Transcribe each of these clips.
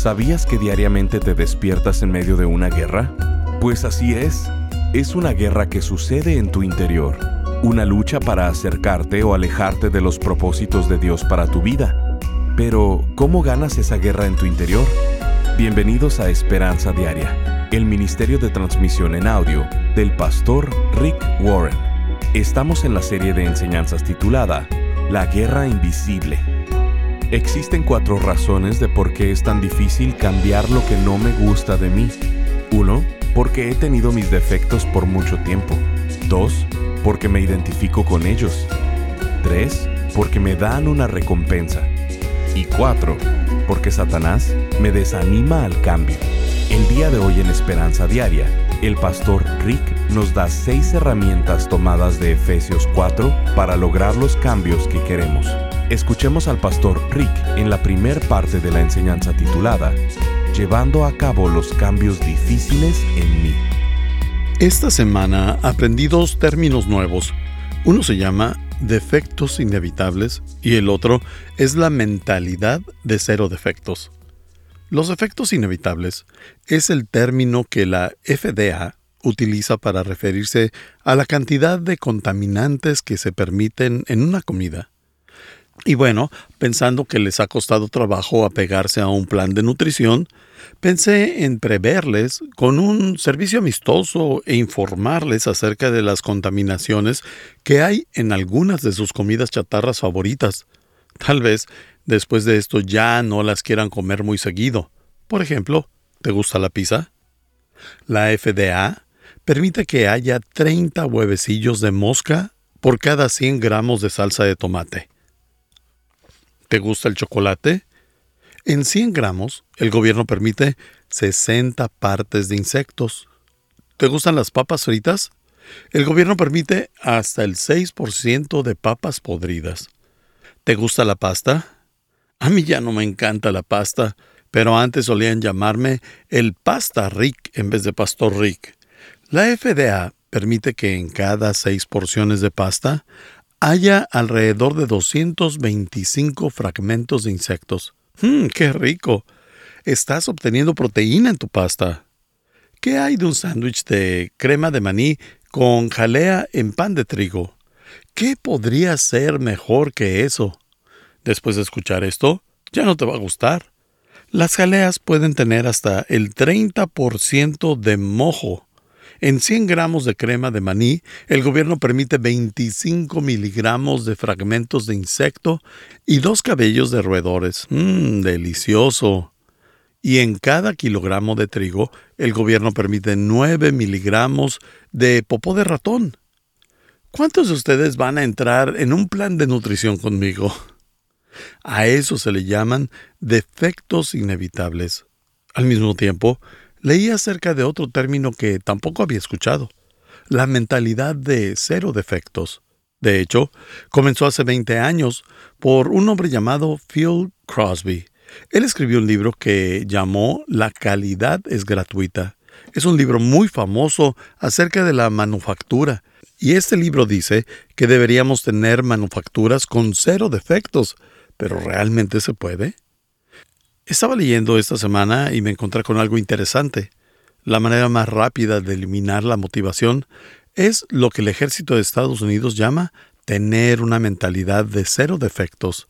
¿Sabías que diariamente te despiertas en medio de una guerra? Pues así es. Es una guerra que sucede en tu interior. Una lucha para acercarte o alejarte de los propósitos de Dios para tu vida. Pero, ¿cómo ganas esa guerra en tu interior? Bienvenidos a Esperanza Diaria, el Ministerio de Transmisión en Audio del pastor Rick Warren. Estamos en la serie de enseñanzas titulada La Guerra Invisible Existen cuatro razones de por qué es tan difícil cambiar lo que no me gusta de mí. 1. Porque he tenido mis defectos por mucho tiempo. 2. Porque me identifico con ellos. 3. Porque me dan una recompensa. Y 4. Porque Satanás me desanima al cambio. El día de hoy en Esperanza Diaria, el pastor Rick nos da seis herramientas tomadas de Efesios 4 para lograr los cambios que queremos. Escuchemos al pastor Rick en la primer parte de la enseñanza titulada Llevando a cabo los cambios difíciles en mí. Esta semana aprendí dos términos nuevos. Uno se llama defectos inevitables y el otro es la mentalidad de cero defectos. Los efectos inevitables es el término que la FDA utiliza para referirse a la cantidad de contaminantes que se permiten en una comida. Y bueno, pensando que les ha costado trabajo apegarse a un plan de nutrición, pensé en preverles con un servicio amistoso e informarles acerca de las contaminaciones que hay en algunas de sus comidas chatarras favoritas. Tal vez después de esto ya no las quieran comer muy seguido. Por ejemplo, ¿te gusta la pizza? La FDA permite que haya 30 huevecillos de mosca por cada 100 gramos de salsa de tomate. ¿Te gusta el chocolate? En 100 gramos, el gobierno permite 60 partes de insectos. ¿Te gustan las papas fritas? El gobierno permite hasta el 6% de papas podridas. ¿Te gusta la pasta? A mí ya no me encanta la pasta, pero antes solían llamarme el pasta Rick en vez de pastor Rick. La FDA permite que en cada seis porciones de pasta haya alrededor de 225 fragmentos de insectos. ¡Mmm, qué rico! Estás obteniendo proteína en tu pasta. ¿Qué hay de un sándwich de crema de maní con jalea en pan de trigo? ¿Qué podría ser mejor que eso? Después de escuchar esto, ya no te va a gustar. Las jaleas pueden tener hasta el 30% de mojo. En 100 gramos de crema de maní, el gobierno permite 25 miligramos de fragmentos de insecto y dos cabellos de roedores. ¡Mmm, delicioso! Y en cada kilogramo de trigo, el gobierno permite 9 miligramos de popó de ratón. ¿Cuántos de ustedes van a entrar en un plan de nutrición conmigo? A eso se le llaman defectos inevitables. Al mismo tiempo, leí acerca de otro término que tampoco había escuchado, la mentalidad de cero defectos. De hecho, comenzó hace 20 años por un hombre llamado Phil Crosby. Él escribió un libro que llamó La calidad es gratuita. Es un libro muy famoso acerca de la manufactura. Y este libro dice que deberíamos tener manufacturas con cero defectos. ¿Pero realmente se puede? Estaba leyendo esta semana y me encontré con algo interesante. La manera más rápida de eliminar la motivación es lo que el ejército de Estados Unidos llama tener una mentalidad de cero defectos.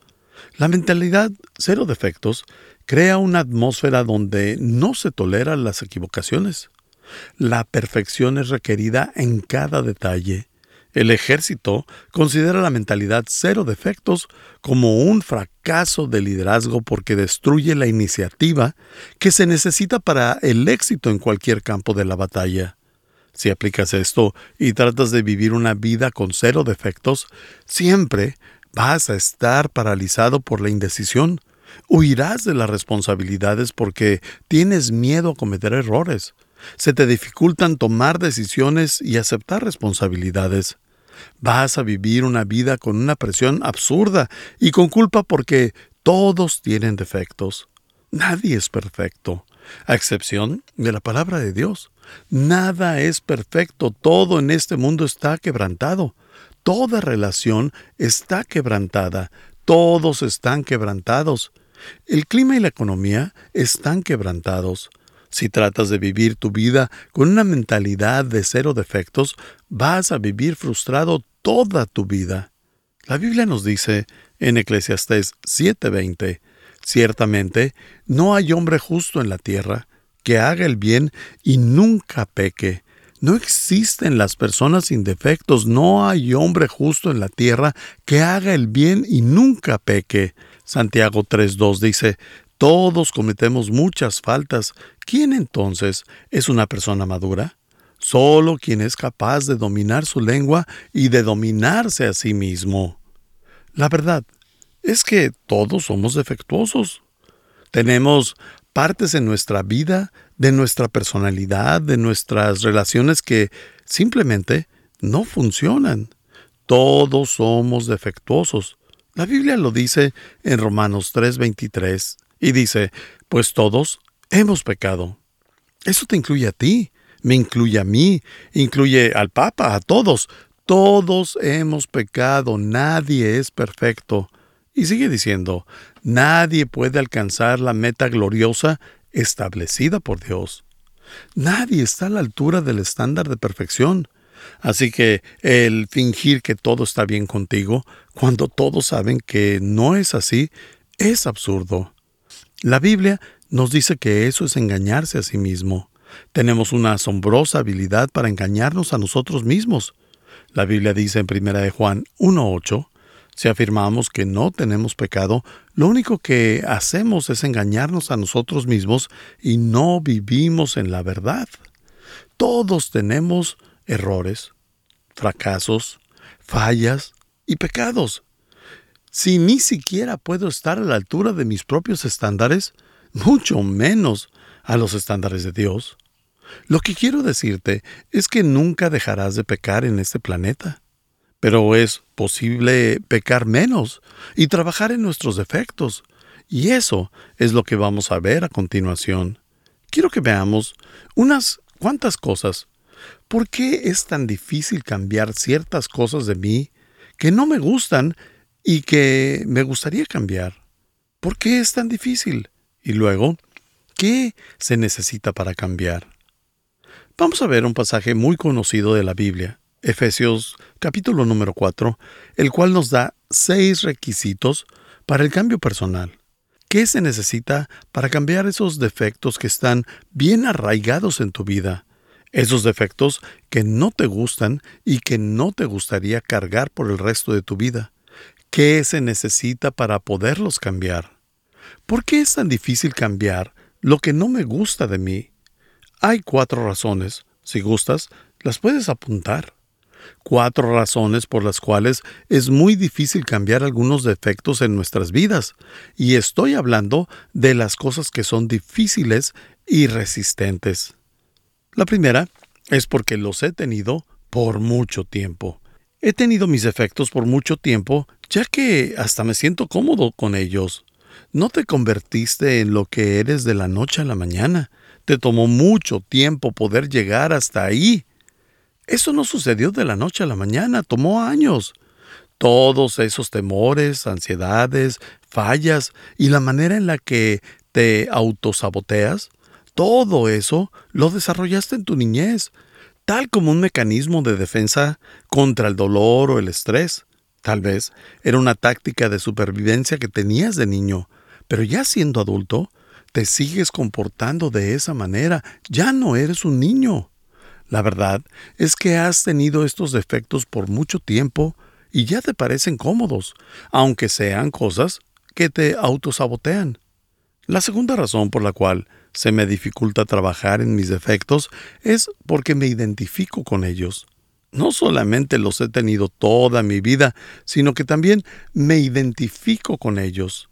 La mentalidad cero defectos crea una atmósfera donde no se toleran las equivocaciones. La perfección es requerida en cada detalle el ejército considera la mentalidad cero defectos como un fracaso de liderazgo porque destruye la iniciativa que se necesita para el éxito en cualquier campo de la batalla. Si aplicas esto y tratas de vivir una vida con cero defectos, siempre vas a estar paralizado por la indecisión. Huirás de las responsabilidades porque tienes miedo a cometer errores. Se te dificultan tomar decisiones y aceptar responsabilidades. Vas a vivir una vida con una presión absurda y con culpa porque todos tienen defectos. Nadie es perfecto, a excepción de la palabra de Dios. Nada es perfecto, todo en este mundo está quebrantado. Toda relación está quebrantada, todos están quebrantados. El clima y la economía están quebrantados. Si tratas de vivir tu vida con una mentalidad de cero defectos, vas a vivir frustrado toda tu vida. La Biblia nos dice en Eclesiastés 7:20, Ciertamente, no hay hombre justo en la tierra que haga el bien y nunca peque. No existen las personas sin defectos, no hay hombre justo en la tierra que haga el bien y nunca peque. Santiago 3.2 dice, todos cometemos muchas faltas. ¿Quién entonces es una persona madura? Solo quien es capaz de dominar su lengua y de dominarse a sí mismo. La verdad es que todos somos defectuosos. Tenemos partes en nuestra vida, de nuestra personalidad, de nuestras relaciones que simplemente no funcionan. Todos somos defectuosos. La Biblia lo dice en Romanos 3:23 y dice, pues todos hemos pecado. Eso te incluye a ti, me incluye a mí, incluye al Papa, a todos. Todos hemos pecado, nadie es perfecto. Y sigue diciendo, nadie puede alcanzar la meta gloriosa establecida por Dios. Nadie está a la altura del estándar de perfección. Así que el fingir que todo está bien contigo, cuando todos saben que no es así, es absurdo. La Biblia nos dice que eso es engañarse a sí mismo. Tenemos una asombrosa habilidad para engañarnos a nosotros mismos. La Biblia dice en 1 de Juan 1.8, si afirmamos que no tenemos pecado, lo único que hacemos es engañarnos a nosotros mismos y no vivimos en la verdad. Todos tenemos errores, fracasos, fallas y pecados. Si ni siquiera puedo estar a la altura de mis propios estándares, mucho menos a los estándares de Dios. Lo que quiero decirte es que nunca dejarás de pecar en este planeta pero es posible pecar menos y trabajar en nuestros defectos. Y eso es lo que vamos a ver a continuación. Quiero que veamos unas cuantas cosas. ¿Por qué es tan difícil cambiar ciertas cosas de mí que no me gustan y que me gustaría cambiar? ¿Por qué es tan difícil? Y luego, ¿qué se necesita para cambiar? Vamos a ver un pasaje muy conocido de la Biblia. Efesios capítulo número 4, el cual nos da seis requisitos para el cambio personal. ¿Qué se necesita para cambiar esos defectos que están bien arraigados en tu vida? Esos defectos que no te gustan y que no te gustaría cargar por el resto de tu vida. ¿Qué se necesita para poderlos cambiar? ¿Por qué es tan difícil cambiar lo que no me gusta de mí? Hay cuatro razones. Si gustas, las puedes apuntar cuatro razones por las cuales es muy difícil cambiar algunos defectos en nuestras vidas. Y estoy hablando de las cosas que son difíciles y resistentes. La primera es porque los he tenido por mucho tiempo. He tenido mis defectos por mucho tiempo, ya que hasta me siento cómodo con ellos. No te convertiste en lo que eres de la noche a la mañana. Te tomó mucho tiempo poder llegar hasta ahí. Eso no sucedió de la noche a la mañana, tomó años. Todos esos temores, ansiedades, fallas y la manera en la que te autosaboteas, todo eso lo desarrollaste en tu niñez, tal como un mecanismo de defensa contra el dolor o el estrés. Tal vez era una táctica de supervivencia que tenías de niño, pero ya siendo adulto, te sigues comportando de esa manera, ya no eres un niño. La verdad es que has tenido estos defectos por mucho tiempo y ya te parecen cómodos, aunque sean cosas que te autosabotean. La segunda razón por la cual se me dificulta trabajar en mis defectos es porque me identifico con ellos. No solamente los he tenido toda mi vida, sino que también me identifico con ellos.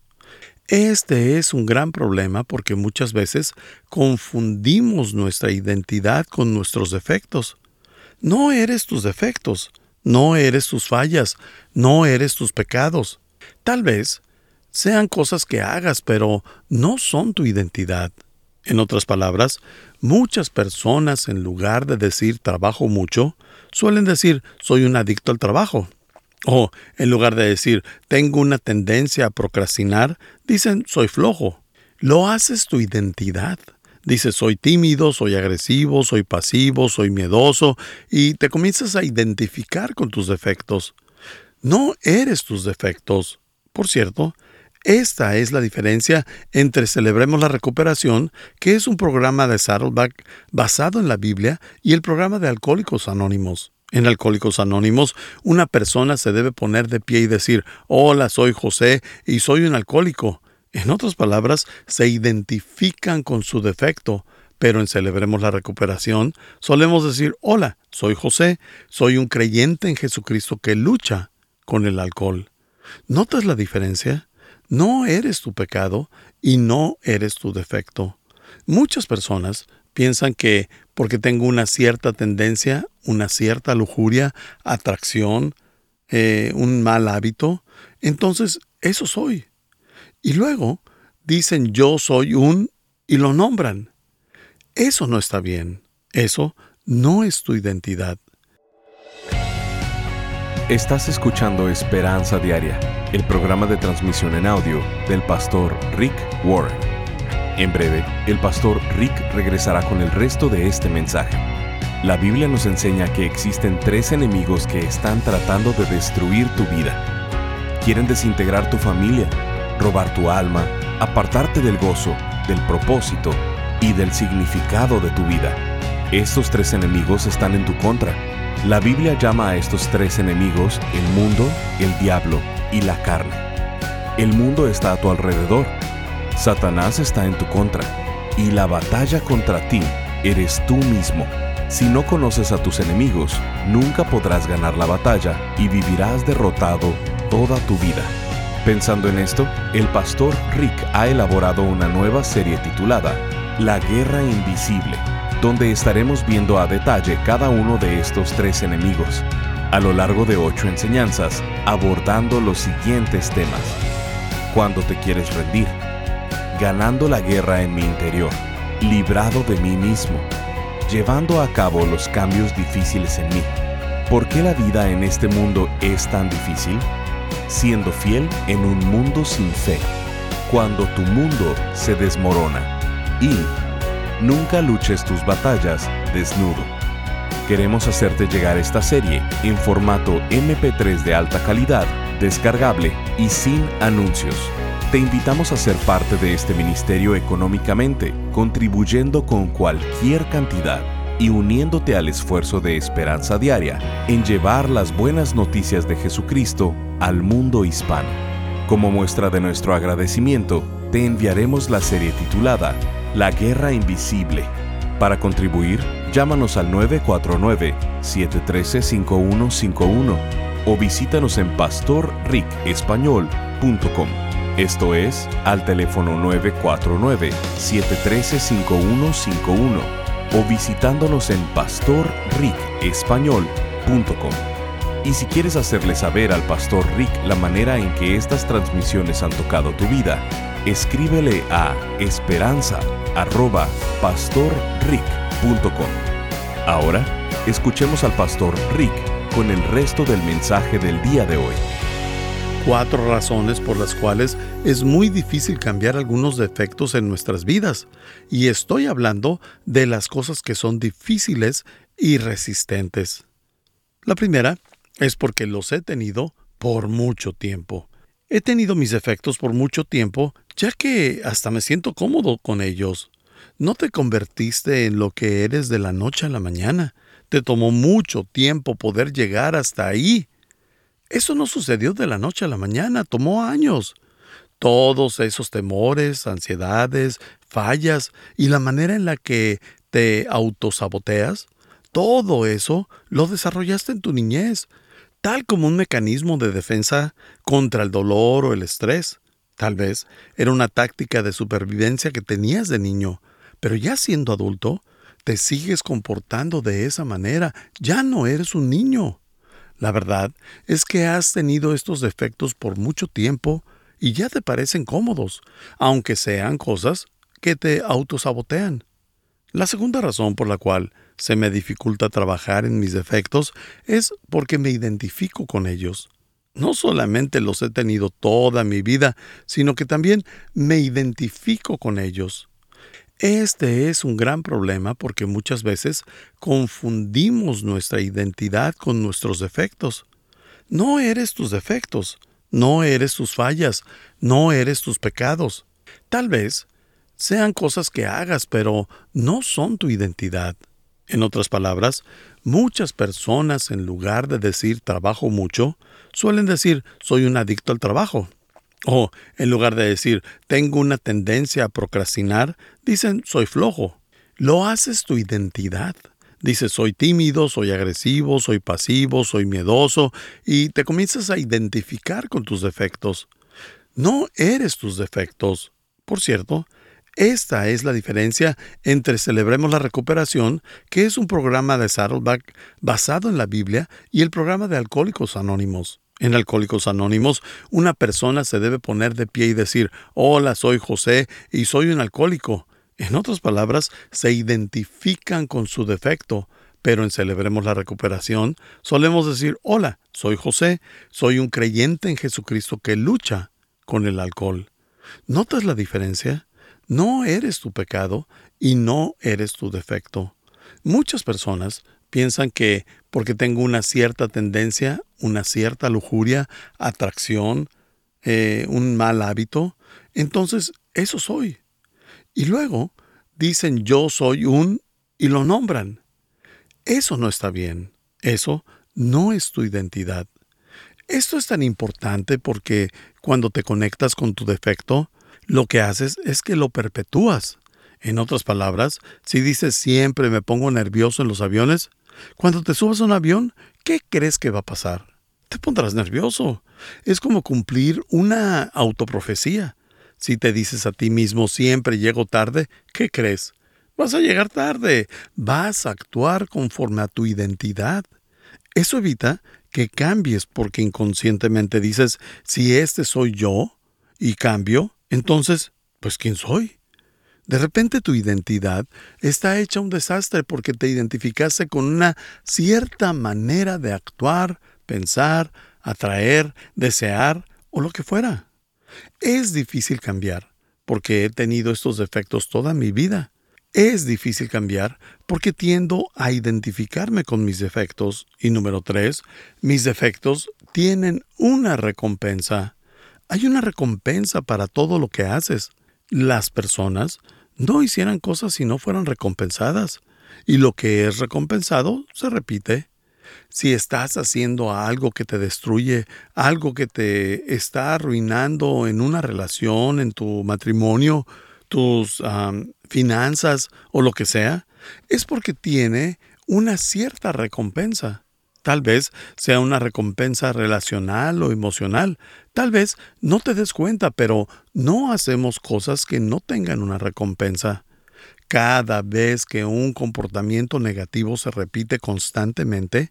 Este es un gran problema porque muchas veces confundimos nuestra identidad con nuestros defectos. No eres tus defectos, no eres tus fallas, no eres tus pecados. Tal vez sean cosas que hagas, pero no son tu identidad. En otras palabras, muchas personas en lugar de decir trabajo mucho, suelen decir soy un adicto al trabajo. O, en lugar de decir, tengo una tendencia a procrastinar, dicen, soy flojo. Lo haces tu identidad. Dices, soy tímido, soy agresivo, soy pasivo, soy miedoso, y te comienzas a identificar con tus defectos. No eres tus defectos. Por cierto, esta es la diferencia entre Celebremos la Recuperación, que es un programa de Saddleback basado en la Biblia, y el programa de Alcohólicos Anónimos. En Alcohólicos Anónimos, una persona se debe poner de pie y decir, hola, soy José y soy un alcohólico. En otras palabras, se identifican con su defecto, pero en Celebremos la Recuperación solemos decir, hola, soy José, soy un creyente en Jesucristo que lucha con el alcohol. ¿Notas la diferencia? No eres tu pecado y no eres tu defecto. Muchas personas piensan que porque tengo una cierta tendencia, una cierta lujuria, atracción, eh, un mal hábito, entonces eso soy. Y luego dicen yo soy un y lo nombran. Eso no está bien. Eso no es tu identidad. Estás escuchando Esperanza Diaria, el programa de transmisión en audio del pastor Rick Warren. En breve, el pastor Rick regresará con el resto de este mensaje. La Biblia nos enseña que existen tres enemigos que están tratando de destruir tu vida. Quieren desintegrar tu familia, robar tu alma, apartarte del gozo, del propósito y del significado de tu vida. Estos tres enemigos están en tu contra la Biblia llama a estos tres enemigos el mundo, el diablo y la carne. El mundo está a tu alrededor. Satanás está en tu contra. Y la batalla contra ti eres tú mismo. Si no conoces a tus enemigos, nunca podrás ganar la batalla y vivirás derrotado toda tu vida. Pensando en esto, el pastor Rick ha elaborado una nueva serie titulada La Guerra Invisible donde estaremos viendo a detalle cada uno de estos tres enemigos, a lo largo de ocho enseñanzas, abordando los siguientes temas. Cuando te quieres rendir, ganando la guerra en mi interior, librado de mí mismo, llevando a cabo los cambios difíciles en mí. ¿Por qué la vida en este mundo es tan difícil? Siendo fiel en un mundo sin fe, cuando tu mundo se desmorona y Nunca luches tus batallas desnudo. Queremos hacerte llegar esta serie en formato MP3 de alta calidad, descargable y sin anuncios. Te invitamos a ser parte de este ministerio económicamente, contribuyendo con cualquier cantidad y uniéndote al esfuerzo de esperanza diaria en llevar las buenas noticias de Jesucristo al mundo hispano. Como muestra de nuestro agradecimiento, te enviaremos la serie titulada la Guerra Invisible. Para contribuir, llámanos al 949-713-5151 o visítanos en pastorricespañol.com. Esto es al teléfono 949-713-5151 o visitándonos en pastorricespañol.com. Y si quieres hacerle saber al pastor Rick la manera en que estas transmisiones han tocado tu vida, escríbele a esperanza.pastorrick.com. Ahora, escuchemos al pastor Rick con el resto del mensaje del día de hoy. Cuatro razones por las cuales es muy difícil cambiar algunos defectos en nuestras vidas. Y estoy hablando de las cosas que son difíciles y resistentes. La primera es porque los he tenido por mucho tiempo. He tenido mis defectos por mucho tiempo, ya que hasta me siento cómodo con ellos. No te convertiste en lo que eres de la noche a la mañana. Te tomó mucho tiempo poder llegar hasta ahí. Eso no sucedió de la noche a la mañana, tomó años. Todos esos temores, ansiedades, fallas y la manera en la que te autosaboteas, todo eso lo desarrollaste en tu niñez, tal como un mecanismo de defensa contra el dolor o el estrés. Tal vez era una táctica de supervivencia que tenías de niño, pero ya siendo adulto, te sigues comportando de esa manera, ya no eres un niño. La verdad es que has tenido estos defectos por mucho tiempo y ya te parecen cómodos, aunque sean cosas que te autosabotean. La segunda razón por la cual se me dificulta trabajar en mis defectos es porque me identifico con ellos. No solamente los he tenido toda mi vida, sino que también me identifico con ellos. Este es un gran problema porque muchas veces confundimos nuestra identidad con nuestros defectos. No eres tus defectos, no eres tus fallas, no eres tus pecados. Tal vez sean cosas que hagas, pero no son tu identidad. En otras palabras, muchas personas en lugar de decir trabajo mucho, suelen decir soy un adicto al trabajo. O en lugar de decir tengo una tendencia a procrastinar, dicen soy flojo. Lo haces tu identidad. Dices soy tímido, soy agresivo, soy pasivo, soy miedoso y te comienzas a identificar con tus defectos. No eres tus defectos. Por cierto, esta es la diferencia entre Celebremos la Recuperación, que es un programa de Saddleback basado en la Biblia, y el programa de Alcohólicos Anónimos. En Alcohólicos Anónimos, una persona se debe poner de pie y decir, Hola, soy José y soy un alcohólico. En otras palabras, se identifican con su defecto, pero en Celebremos la Recuperación solemos decir, Hola, soy José, soy un creyente en Jesucristo que lucha con el alcohol. ¿Notas la diferencia? No eres tu pecado y no eres tu defecto. Muchas personas piensan que porque tengo una cierta tendencia, una cierta lujuria, atracción, eh, un mal hábito, entonces eso soy. Y luego dicen yo soy un y lo nombran. Eso no está bien. Eso no es tu identidad. Esto es tan importante porque cuando te conectas con tu defecto, lo que haces es que lo perpetúas. En otras palabras, si dices siempre me pongo nervioso en los aviones, cuando te subes a un avión, ¿qué crees que va a pasar? Te pondrás nervioso. Es como cumplir una autoprofecía. Si te dices a ti mismo siempre llego tarde, ¿qué crees? Vas a llegar tarde. Vas a actuar conforme a tu identidad. Eso evita que cambies porque inconscientemente dices, si este soy yo y cambio, entonces, pues ¿quién soy? De repente tu identidad está hecha un desastre porque te identificaste con una cierta manera de actuar, pensar, atraer, desear o lo que fuera. Es difícil cambiar porque he tenido estos defectos toda mi vida. Es difícil cambiar porque tiendo a identificarme con mis defectos. Y número tres, mis defectos tienen una recompensa. Hay una recompensa para todo lo que haces. Las personas no hicieran cosas si no fueran recompensadas. Y lo que es recompensado se repite. Si estás haciendo algo que te destruye, algo que te está arruinando en una relación, en tu matrimonio, tus finanzas o lo que sea, es porque tiene una cierta recompensa. Tal vez sea una recompensa relacional o emocional. Tal vez no te des cuenta, pero no hacemos cosas que no tengan una recompensa. Cada vez que un comportamiento negativo se repite constantemente,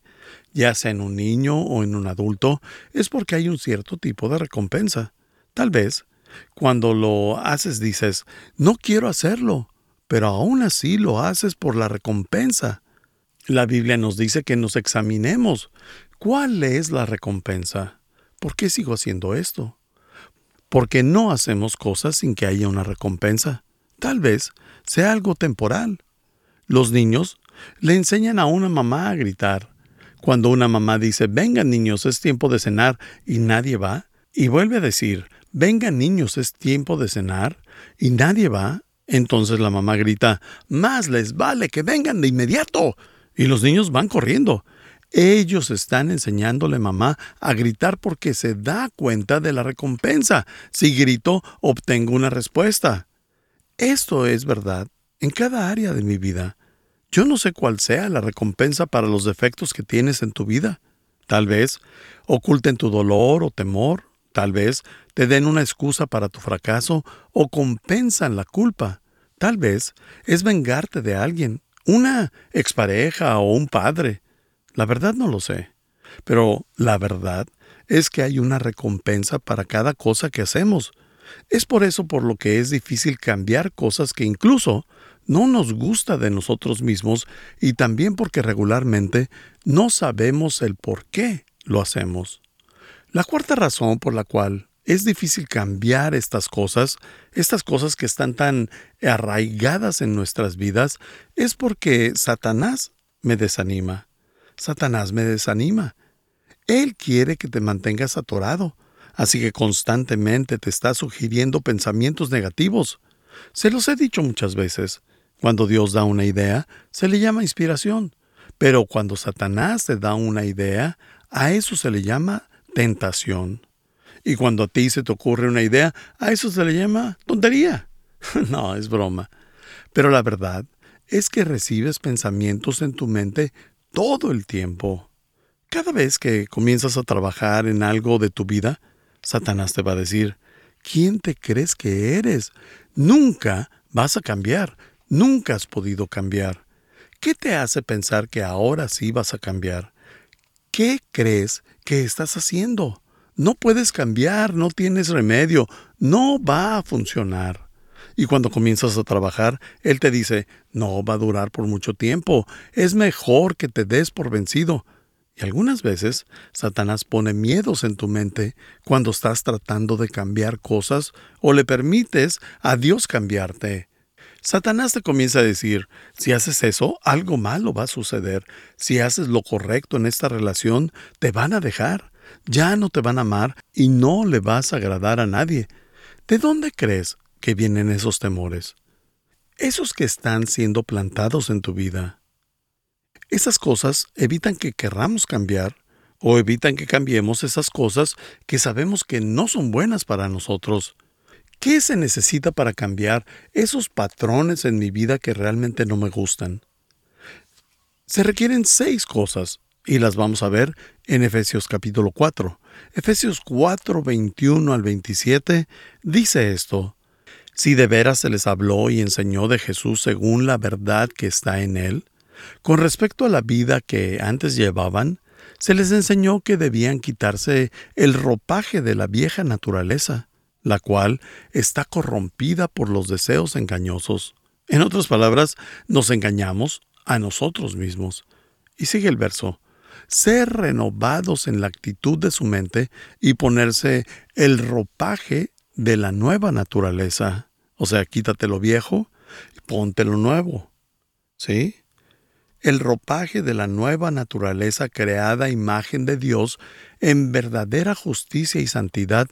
ya sea en un niño o en un adulto, es porque hay un cierto tipo de recompensa. Tal vez, cuando lo haces dices, no quiero hacerlo, pero aún así lo haces por la recompensa. La Biblia nos dice que nos examinemos. ¿Cuál es la recompensa? ¿Por qué sigo haciendo esto? Porque no hacemos cosas sin que haya una recompensa. Tal vez sea algo temporal. Los niños le enseñan a una mamá a gritar. Cuando una mamá dice, vengan niños, es tiempo de cenar, y nadie va, y vuelve a decir, vengan niños, es tiempo de cenar, y nadie va, entonces la mamá grita, más les vale que vengan de inmediato. Y los niños van corriendo. Ellos están enseñándole mamá a gritar porque se da cuenta de la recompensa. Si grito, obtengo una respuesta. Esto es verdad en cada área de mi vida. Yo no sé cuál sea la recompensa para los defectos que tienes en tu vida. Tal vez oculten tu dolor o temor, tal vez te den una excusa para tu fracaso o compensan la culpa. Tal vez es vengarte de alguien una expareja o un padre. La verdad no lo sé. Pero la verdad es que hay una recompensa para cada cosa que hacemos. Es por eso por lo que es difícil cambiar cosas que incluso no nos gusta de nosotros mismos y también porque regularmente no sabemos el por qué lo hacemos. La cuarta razón por la cual es difícil cambiar estas cosas, estas cosas que están tan arraigadas en nuestras vidas, es porque Satanás me desanima. Satanás me desanima. Él quiere que te mantengas atorado, así que constantemente te está sugiriendo pensamientos negativos. Se los he dicho muchas veces. Cuando Dios da una idea, se le llama inspiración. Pero cuando Satanás te da una idea, a eso se le llama tentación. Y cuando a ti se te ocurre una idea, a eso se le llama tontería. no, es broma. Pero la verdad es que recibes pensamientos en tu mente todo el tiempo. Cada vez que comienzas a trabajar en algo de tu vida, Satanás te va a decir, ¿quién te crees que eres? Nunca vas a cambiar, nunca has podido cambiar. ¿Qué te hace pensar que ahora sí vas a cambiar? ¿Qué crees que estás haciendo? No puedes cambiar, no tienes remedio, no va a funcionar. Y cuando comienzas a trabajar, Él te dice, no va a durar por mucho tiempo, es mejor que te des por vencido. Y algunas veces Satanás pone miedos en tu mente cuando estás tratando de cambiar cosas o le permites a Dios cambiarte. Satanás te comienza a decir, si haces eso, algo malo va a suceder. Si haces lo correcto en esta relación, te van a dejar. Ya no te van a amar y no le vas a agradar a nadie. ¿De dónde crees que vienen esos temores? Esos que están siendo plantados en tu vida. Esas cosas evitan que querramos cambiar o evitan que cambiemos esas cosas que sabemos que no son buenas para nosotros. ¿Qué se necesita para cambiar esos patrones en mi vida que realmente no me gustan? Se requieren seis cosas y las vamos a ver en Efesios capítulo 4. Efesios 4, 21 al 27 dice esto. Si de veras se les habló y enseñó de Jesús según la verdad que está en él, con respecto a la vida que antes llevaban, se les enseñó que debían quitarse el ropaje de la vieja naturaleza la cual está corrompida por los deseos engañosos. En otras palabras, nos engañamos a nosotros mismos. Y sigue el verso. Ser renovados en la actitud de su mente y ponerse el ropaje de la nueva naturaleza. O sea, quítate lo viejo y ponte lo nuevo. ¿Sí? El ropaje de la nueva naturaleza creada imagen de Dios en verdadera justicia y santidad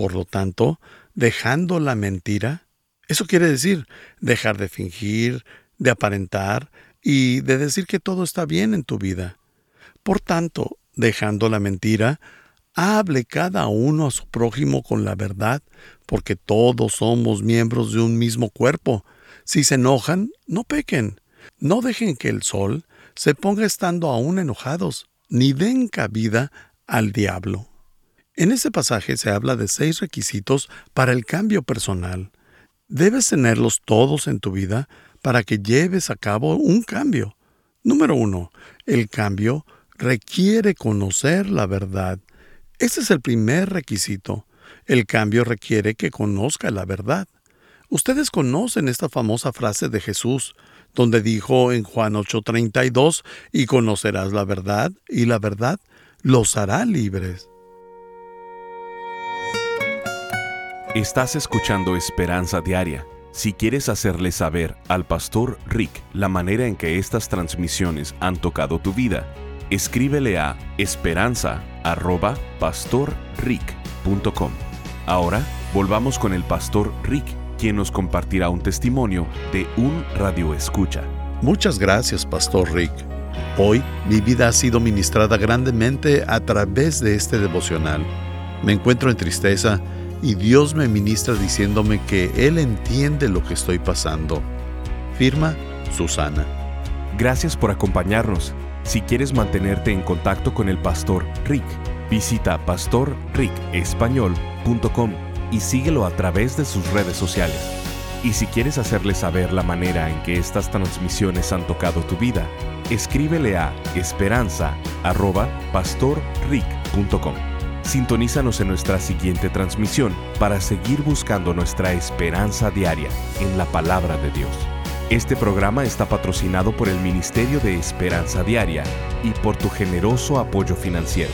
por lo tanto, dejando la mentira, eso quiere decir dejar de fingir, de aparentar y de decir que todo está bien en tu vida. Por tanto, dejando la mentira, hable cada uno a su prójimo con la verdad, porque todos somos miembros de un mismo cuerpo. Si se enojan, no pequen. No dejen que el sol se ponga estando aún enojados, ni den cabida al diablo. En ese pasaje se habla de seis requisitos para el cambio personal. Debes tenerlos todos en tu vida para que lleves a cabo un cambio. Número uno, el cambio requiere conocer la verdad. Ese es el primer requisito. El cambio requiere que conozca la verdad. Ustedes conocen esta famosa frase de Jesús, donde dijo en Juan 8:32, y conocerás la verdad, y la verdad los hará libres. Estás escuchando Esperanza Diaria. Si quieres hacerle saber al pastor Rick la manera en que estas transmisiones han tocado tu vida, escríbele a esperanza.pastorrick.com. Ahora volvamos con el pastor Rick, quien nos compartirá un testimonio de un radio escucha. Muchas gracias, pastor Rick. Hoy mi vida ha sido ministrada grandemente a través de este devocional. Me encuentro en tristeza y Dios me ministra diciéndome que Él entiende lo que estoy pasando. Firma Susana. Gracias por acompañarnos. Si quieres mantenerte en contacto con el pastor Rick, visita pastorricespañol.com y síguelo a través de sus redes sociales. Y si quieres hacerle saber la manera en que estas transmisiones han tocado tu vida, escríbele a esperanza.pastorrick.com. Sintonízanos en nuestra siguiente transmisión para seguir buscando nuestra esperanza diaria en la palabra de Dios. Este programa está patrocinado por el Ministerio de Esperanza Diaria y por tu generoso apoyo financiero.